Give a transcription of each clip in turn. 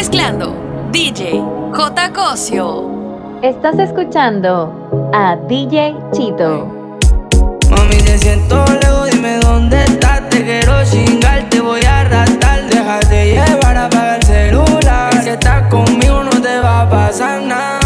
mezclando DJ J. Cosio. Estás escuchando a DJ Chito. Mami, te siento lejos, dime dónde estás. Te quiero chingar, te voy a arrastrar. Déjate llevar, apaga el celular. si estás conmigo, no te va a pasar nada.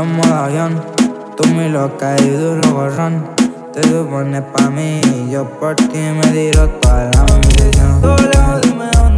En modo avión. Tú mi loca y duro gorrón. Te supones pa' mí y yo por ti me tiro toda la munición. Tú lejos, dime dónde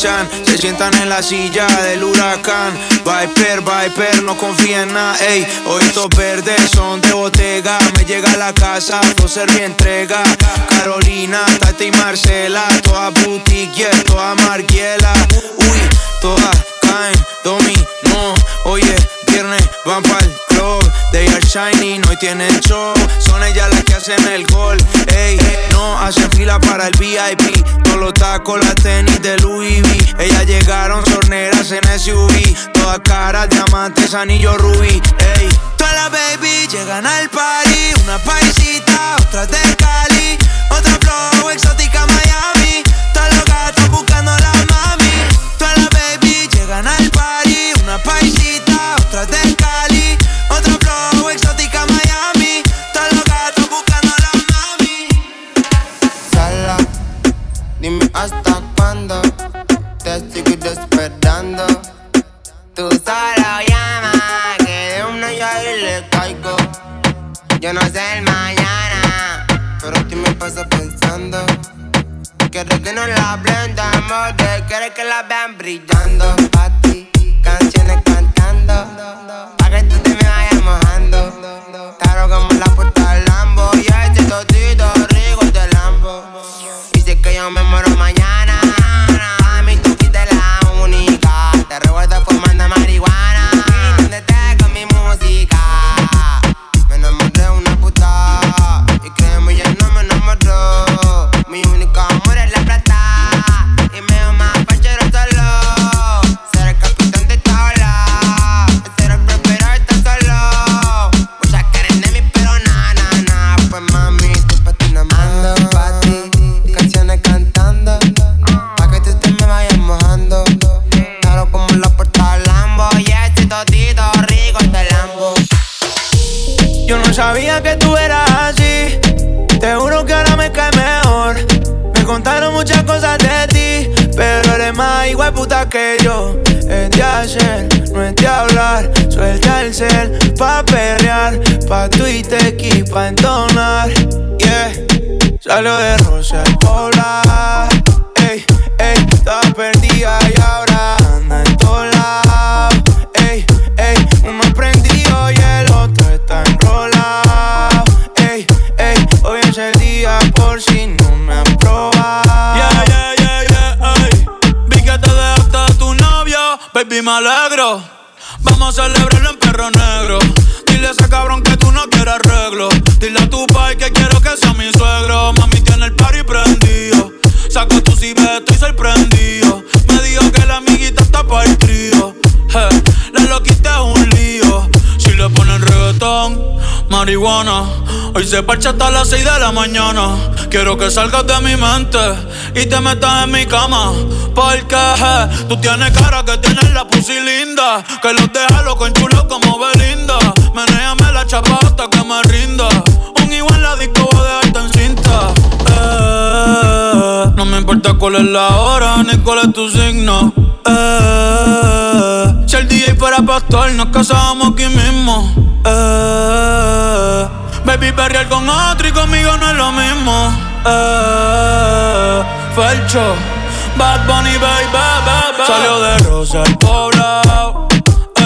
se sientan en la silla del huracán. Viper, Viper, no confía en nada, ey. Ojitos verdes son de botega, me llega a la casa, no mi entrega. Carolina, Tati y Marcela, toda boutique, yeah, toda marguiela. Uy, todas caen, dominó. Oye, viernes van pa'l club. They are shining, hoy tienen show. Son ellas las que hacen el gol. Ey, no hacen fila para el VIP. Todos los tacos, las tenis de Louis V. Ellas llegaron sorneras en SUV. Todas caras, diamantes, anillo rubí. Ey, todas las baby llegan al party. Una paisita, otra de Cali. Otra flow exótica me alegro. Vamos a celebrarlo en perro negro. Dile a ese cabrón que tú no quieres arreglo. Dile a tu pai que quiero que sea mi suegro. Mami tiene el party prendido. Saco tu ciber, estoy sorprendido. Me dijo que la amiguita está para el trío. Hey, la loquita un lío. Si le ponen reggaetón, marihuana. Hoy se parcha hasta las 6 de la mañana. Quiero que salgas de mi mente y te metas en mi cama. Porque je, tú tienes cara que tienes la pussy linda. Que los deja loco en chulo como Belinda. Menéame la chapa hasta que me rinda. Un igual la disco voy a dejarte en cinta. Eh, no me importa cuál es la hora ni cuál es tu signo. Eh, si el DJ fuera pastor, nos casábamos aquí mismo. Eh, Baby, perrear con otro y conmigo no es lo mismo. Eh, Bad Bunny, baby, baby. Salió de Rosa el poblado.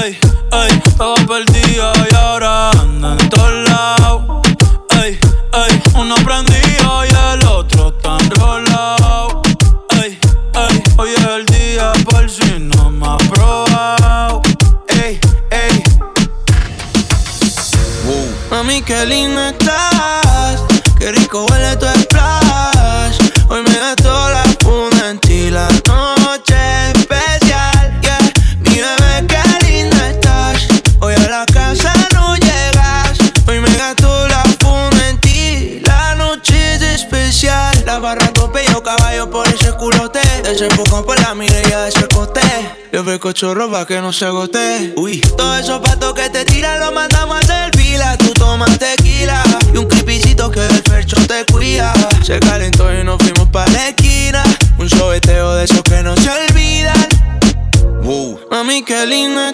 Ey, ey, todo perdido y ahora anda en todos lados. Ey, ey, uno prendido. qué linda estás. Qué rico huele tu splash. Hoy me gasto la funda en ti la noche especial. Yeah, mi bebé, qué linda estás. Hoy a la casa no llegas. Hoy me gasto la funda en ti. La noche es especial. La barra tope yo caballo por ese culote. Desenfocó por la mira y ya desacoté. Yo veo cochorro pa' que no se agote. Uy, todo eso pato que te tiran lo mandamos a como mantequila y un creepycito que el percho te cuida. Se calentó y nos fuimos pa' la esquina. Un sobeteo de esos que no se olvidan. Wow. Mami, qué linda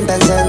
mental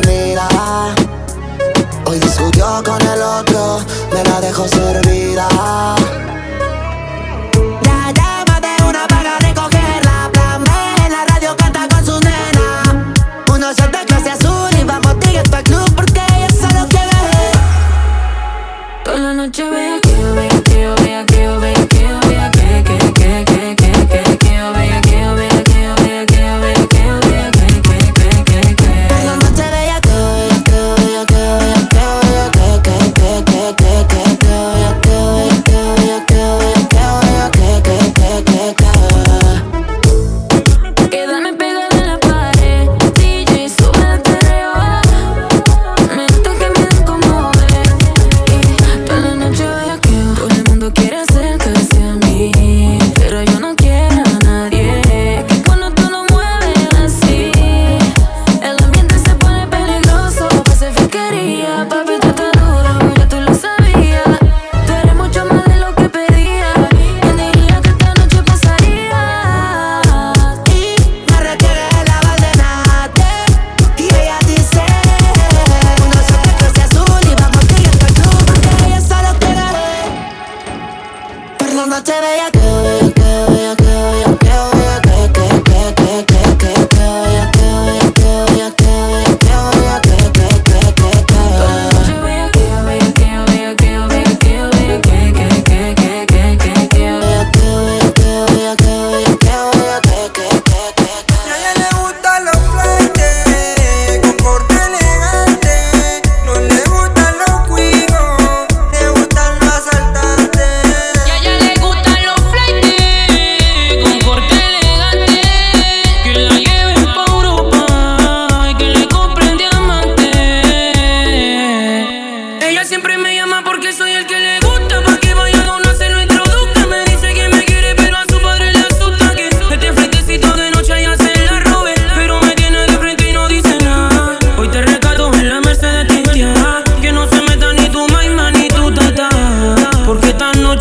una noche bella, que bella, que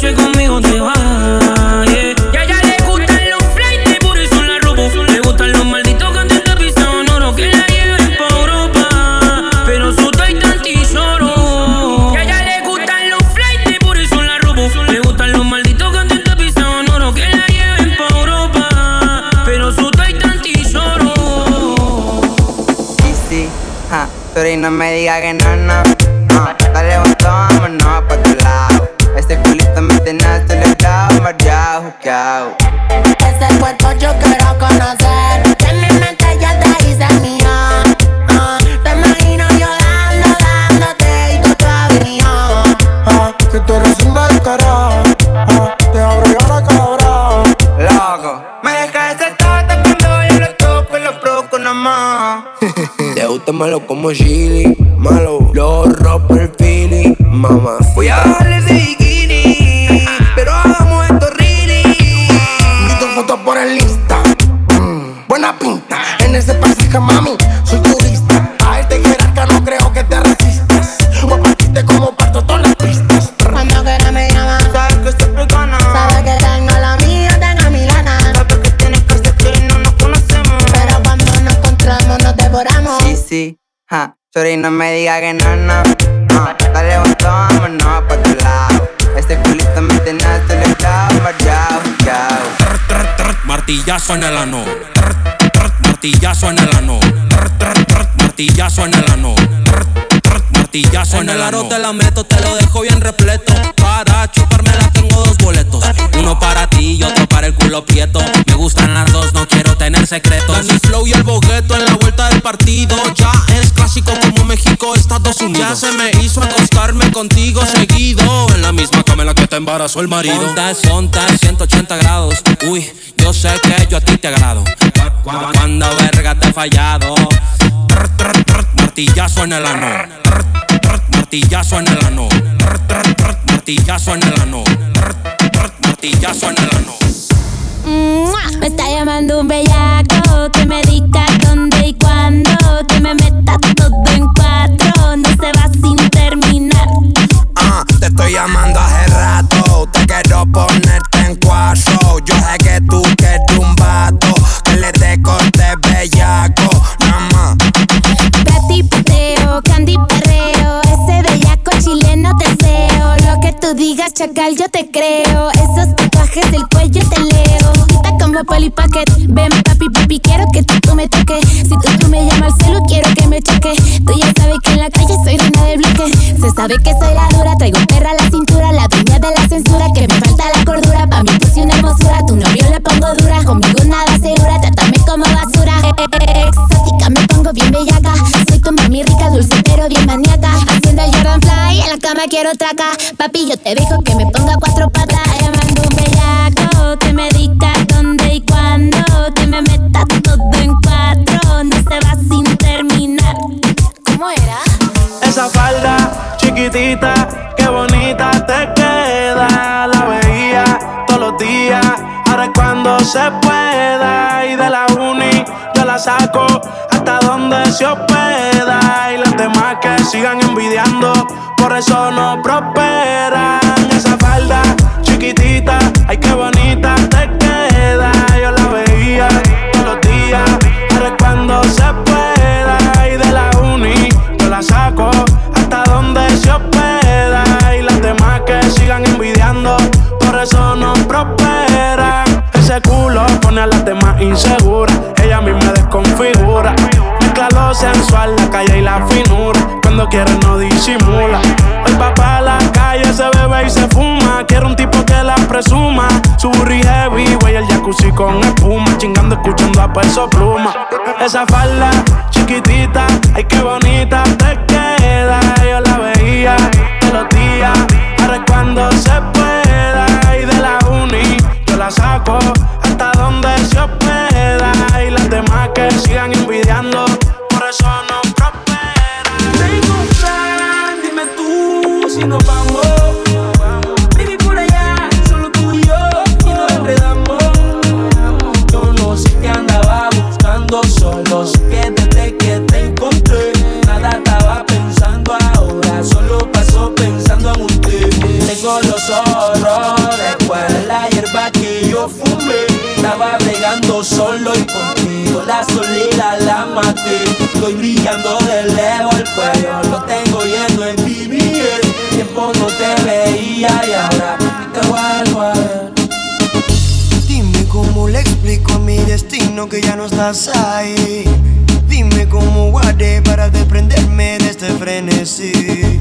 noche Como gile no me diga que no, no. no. Dale, vámonos pa' tu lado. Este culito me tiene hasta el chao, chao. Martillazo en el ano. Martillazo en el ano. Martillazo en el ano. Martillazo en el ano. te la meto, te lo dejo bien repleto. Para chupármela tengo dos boletos. Uno para ti y otro para el culo prieto. Me gustan las dos, no quiero tener secretos. Mi flow y el bogueto en la vuelta del partido. Ya es clásico como México, Estados Unidos. Ya se me hizo acostarme contigo seguido. En la misma cama en la que te embarazó el marido. Ponte, sonta, 180 grados. Uy, yo sé que yo a ti te agrado. Cuando verga te he fallado. Martillazo en el ano. Martillazo en el ano. Martillazo en el ano. Martillazo en el ano. Me está llamando un bellaco que me diga dónde y cuándo. Que me meta todo en cuatro, no se va sin terminar. Ah, te estoy llamando hace rato. Te quiero ponerte en cuatro. Yo sé que tú quieres un vato que le dé corte bellaco. Nada más. Betty pateo, candy perreo. Tú digas, chacal, yo te creo. Esos tatuajes del cuello te leo. Quita como polipaquet. Ven, papi, papi, quiero que tú me toques. Si tú, tú me llamas al celu, quiero que me choque. Tú ya sabes que en la calle soy reina del bloque. Se sabe que soy la dura, traigo perra a la cintura. La dueña de la censura, que me falta la cordura. Pa' mí puse una hermosura, tu novio le pongo dura. Conmigo nada segura, trátame como basura. Exótica, me pongo bien bellaca. Soy tu mami rica, dulce, pero bien maníaca. La cama quiero traca. Papi, yo te dejo que me ponga cuatro patas. Llamando un bellaco, que me diga dónde y cuándo. Que me meta todo en cuatro, no se va sin terminar. ¿Cómo era? Esa falda chiquitita, qué bonita te queda. La veía todos los días, ahora es cuando se pueda. Y de la uni yo la saco donde se hospeda. Y las demás que sigan envidiando, por eso no prosperan. Esa falda chiquitita, ay qué bonita te queda. Yo la veía todos los días, ahora cuando se pueda. Y de la uni yo la saco hasta donde se hospeda. Y las demás que sigan envidiando, por eso no prosperan. Ese culo pone a las demás inseguras. Peso pluma. Esa falda chiquitita, ay qué bonita te queda. Yo la veía contigo la maté. Estoy brillando de lejos, el cuello lo tengo lleno en BBS. Tiempo no te veía y ahora te vuelvo a ver. Dime cómo le explico a mi destino que ya no estás ahí. Dime cómo guardé para desprenderme de este frenesí.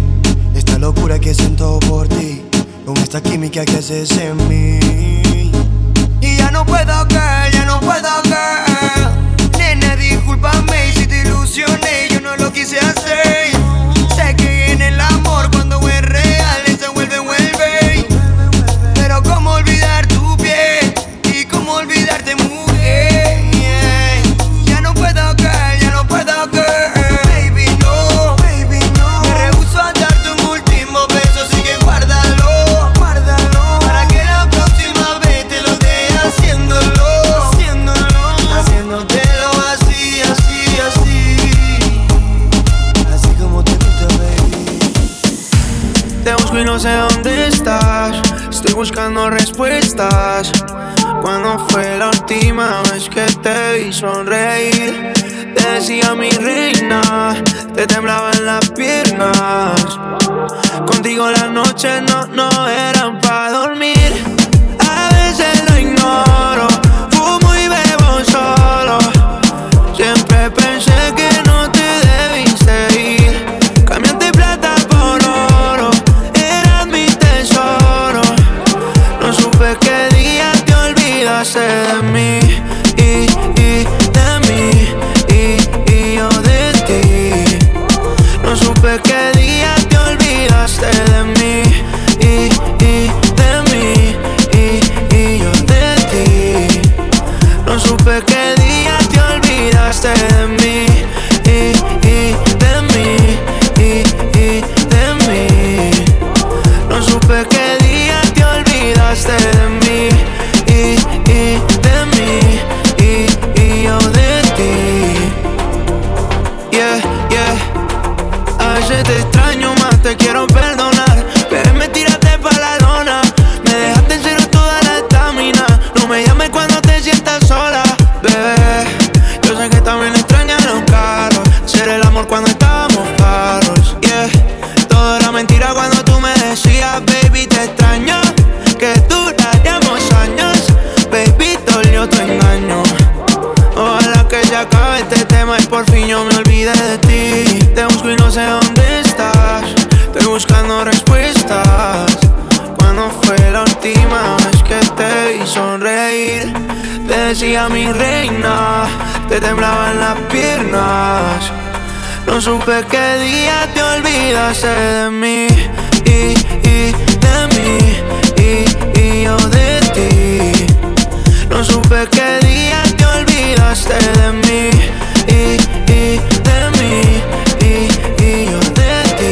Esta locura que siento por ti, con esta química que haces en mí. Y ya no puedo, girl, ya no puedo, buscando respuestas. Cuando fue la última vez que te vi sonreír? Te decía mi reina, te temblaban las piernas. Contigo las noches no, no eran para dormir. said por fin yo me olvidé de ti. Te busco y no sé dónde estás. Estoy buscando respuestas. Cuando fue la última vez que te vi sonreír? Te decía mi reina Te temblaban las piernas. No supe qué día te olvidaste de mí. Y, y, de mí. Y, y yo de ti. No supe qué día te olvidaste de mí y, y de mí, y, y yo de ti.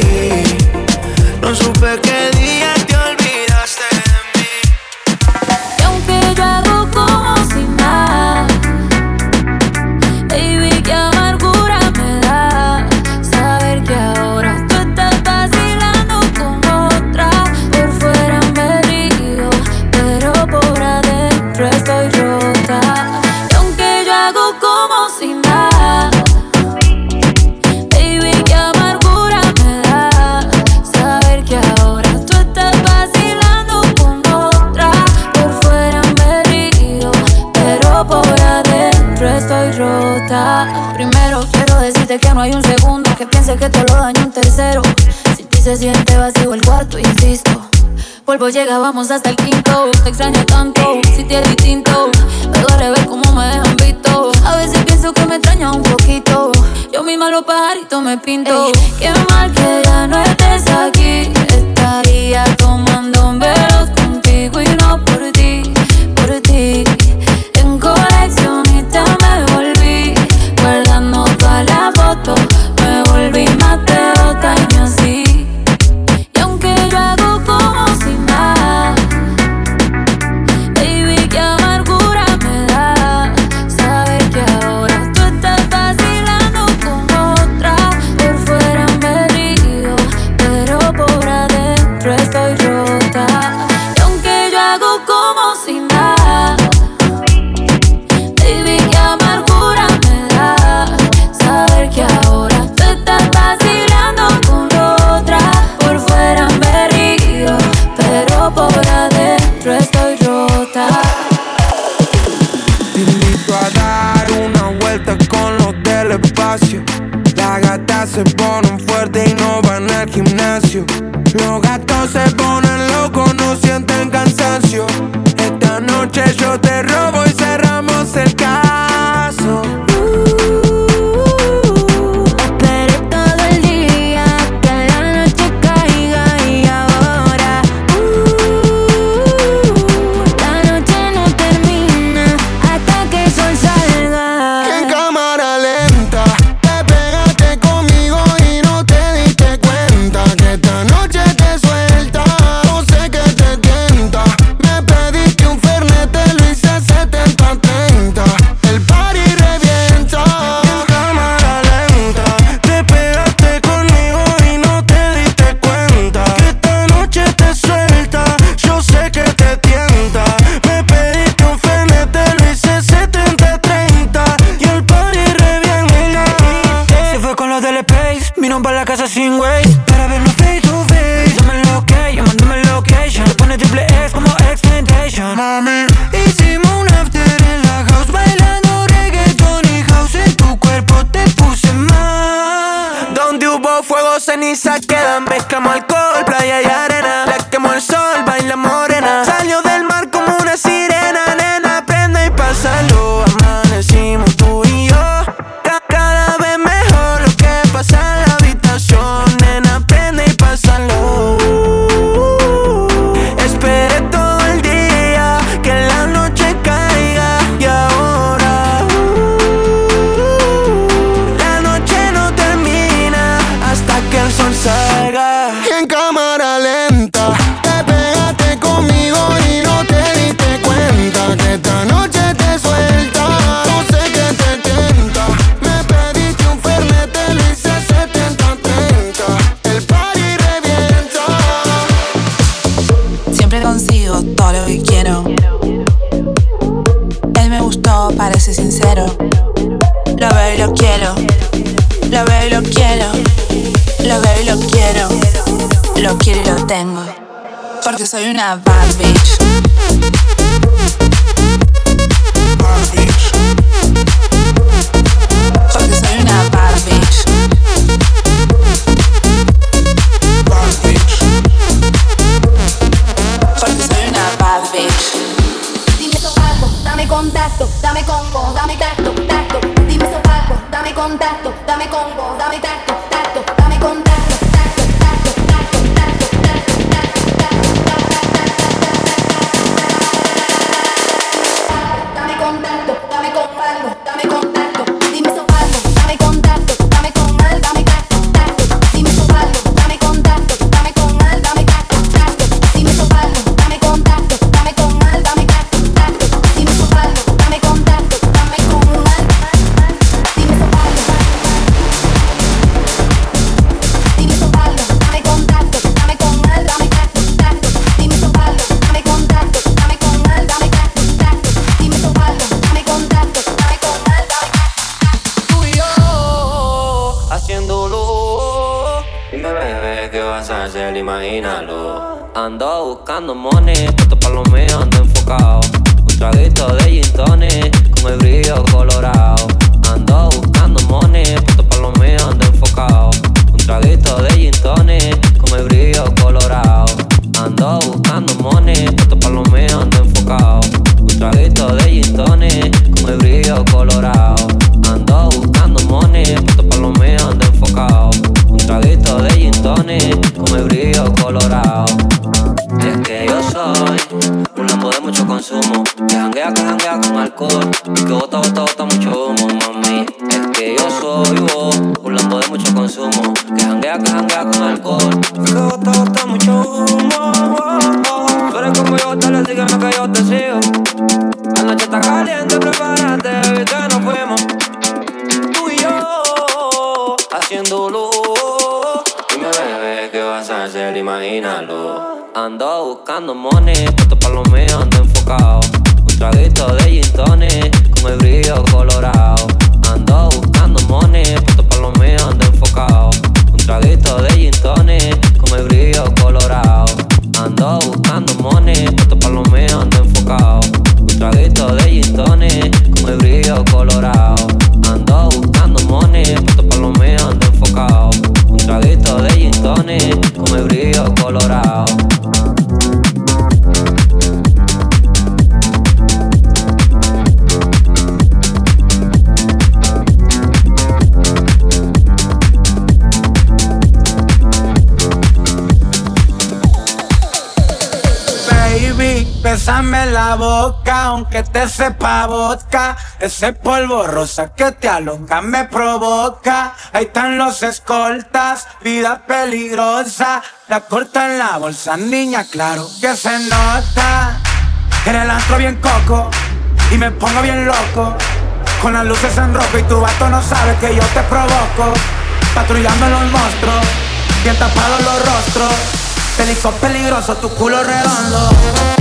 No supe que que no hay un segundo Que piense que te lo daño un tercero. Si ti se siente vacío el cuarto, insisto. Vuelvo, llegábamos hasta el quinto Te extraño tanto, si te distinto. Me duele ver cómo me dejan visto. A veces pienso que me extraña un poquito. Yo misma los pajaritos me pinto. Ey. Qué mal que ya no estés aquí. Estaría tomando un velos contigo Y no por ti, por ti. Imagínalo. Ando buscando money, puesto pa' lo mío, ando enfocado. Un traguito de gin tonic, con el brillo colorado. Ando buscando money, puesto pa' lo mío, ando enfocado. Un traguito de gin tonic, con el brillo colorado. Ando buscando money, puesto pa' lo mío, ando enfocado. Un traguito de gin tonic, con el brillo colorado. Ando buscando money, puesto pa' lo mío, ando enfocado. Traguito de gin tonic, con el brillo colorado. Y es que yo soy un lambo de mucho consumo. Que janguea, que janguea con alcohol. Y que bota, bota, bota mucho humo, mami. Es que yo soy vos, un lambo de mucho consumo. Que janguea, que janguea con alcohol. Y que bota, bota mucho humo. Tú eres como yo, dale, sígueme que yo te sigo. La noche está caliente, prepárate, baby, que nos fuimos. Tú y yo haciéndolo. Dime, Imagínalo. Ando buscando money, puesto pa' lo mío, ando enfocado. Un traguito de gin tonic, con el brillo colorado. Ando buscando money, puesto pa' lo mío, ando enfocado. Un traguito de gin tonic, con el brillo colorado. Ando buscando money, puesto pa' lo mío, ando enfocado. Un traguito de gin tonic, con el brillo colorado. Ando buscando money, puesto pa' lo mío, ando enfocado. Traguito de gin tonic, con el brillo colorado. Bésame la boca, aunque te sepa vodka. Ese polvo rosa que te aloca me provoca. Ahí están los escoltas, vida peligrosa. La corta en la bolsa, niña, claro que se nota. En el antro bien coco y me pongo bien loco. Con las luces en rojo y tu vato no sabe que yo te provoco. Patrullando los monstruos, bien tapados los rostros. Pelico peligroso, tu culo redondo.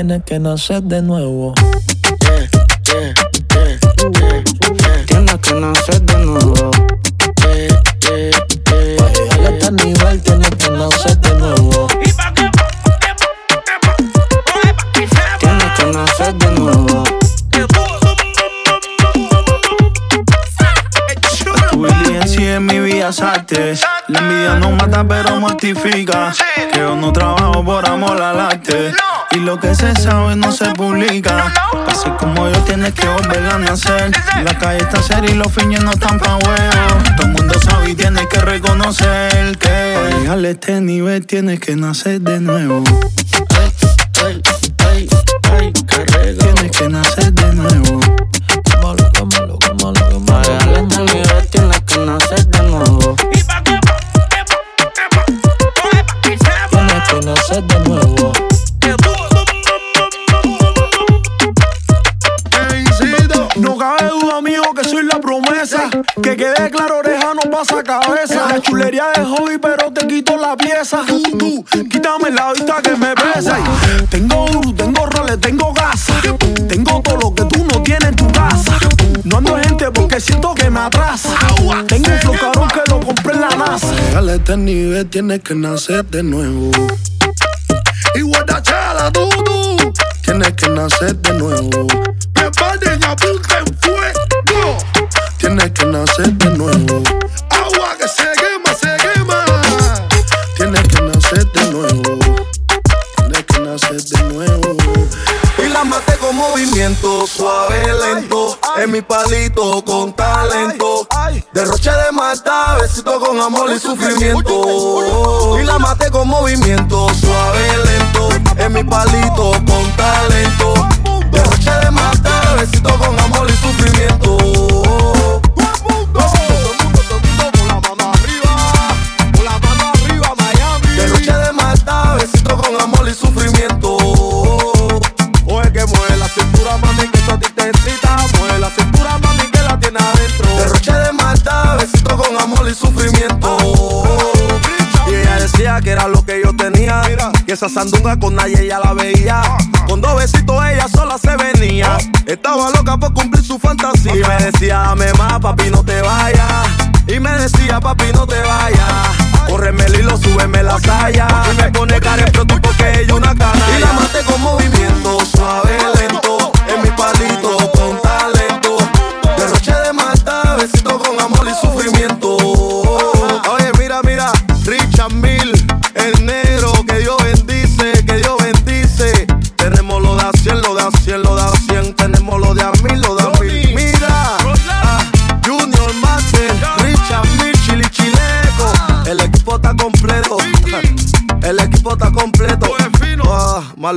Tienes que nacer de nuevo. Tienes que nacer de nuevo. Para llegar a este nivel tienes que nacer de nuevo. Tienes que nacer de nuevo. En mi vida es arte. La envidia no mata pero mortifica. Que yo no trabajo por amor al arte. Y lo que se sabe no se publica. Ser como yo tienes que volver a nacer. La calle está seria y los fines no están pa' huevo. Todo el mundo sabe y tienes que reconocer que. Para llegar a este nivel tienes que nacer de nuevo. Tienes que nacer de nuevo. Oreja no pasa cabeza. La chulería de hobby, pero te quito la pieza. Tú, quítame la vista que me pesa. Tengo duro, tengo roles, tengo gasa. Tengo todo lo que tú no tienes en tu casa. No ando en gente porque siento que me atrasa. Tengo un flow cabrón que lo compré en la NASA. A este nivel tienes que nacer de nuevo. Y guardachala, tú, tú. Tienes que nacer de nuevo. Preparen, apunten fuego. Tienes que nacer de nuevo. Se quema, se quema. Tienes que nacer de nuevo. Tienes que nacer de nuevo. Y la maté con movimiento suave, lento. En mi palito con talento. Derroche de mata, besito con amor y sufrimiento. Y la maté con movimiento suave, lento. En mi palito con talento. Derroche de mata, besito con amor y sufrimiento. Esa sandunga con nadie ella la veía. Con dos besitos ella sola se venía. Estaba loca por cumplir su fantasía. Y me decía, dame más, papi, no te vayas. Y me decía, papi, no te vayas. Córreme el hilo, súbeme la saya. Y me pone cara pero tú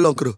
lonkro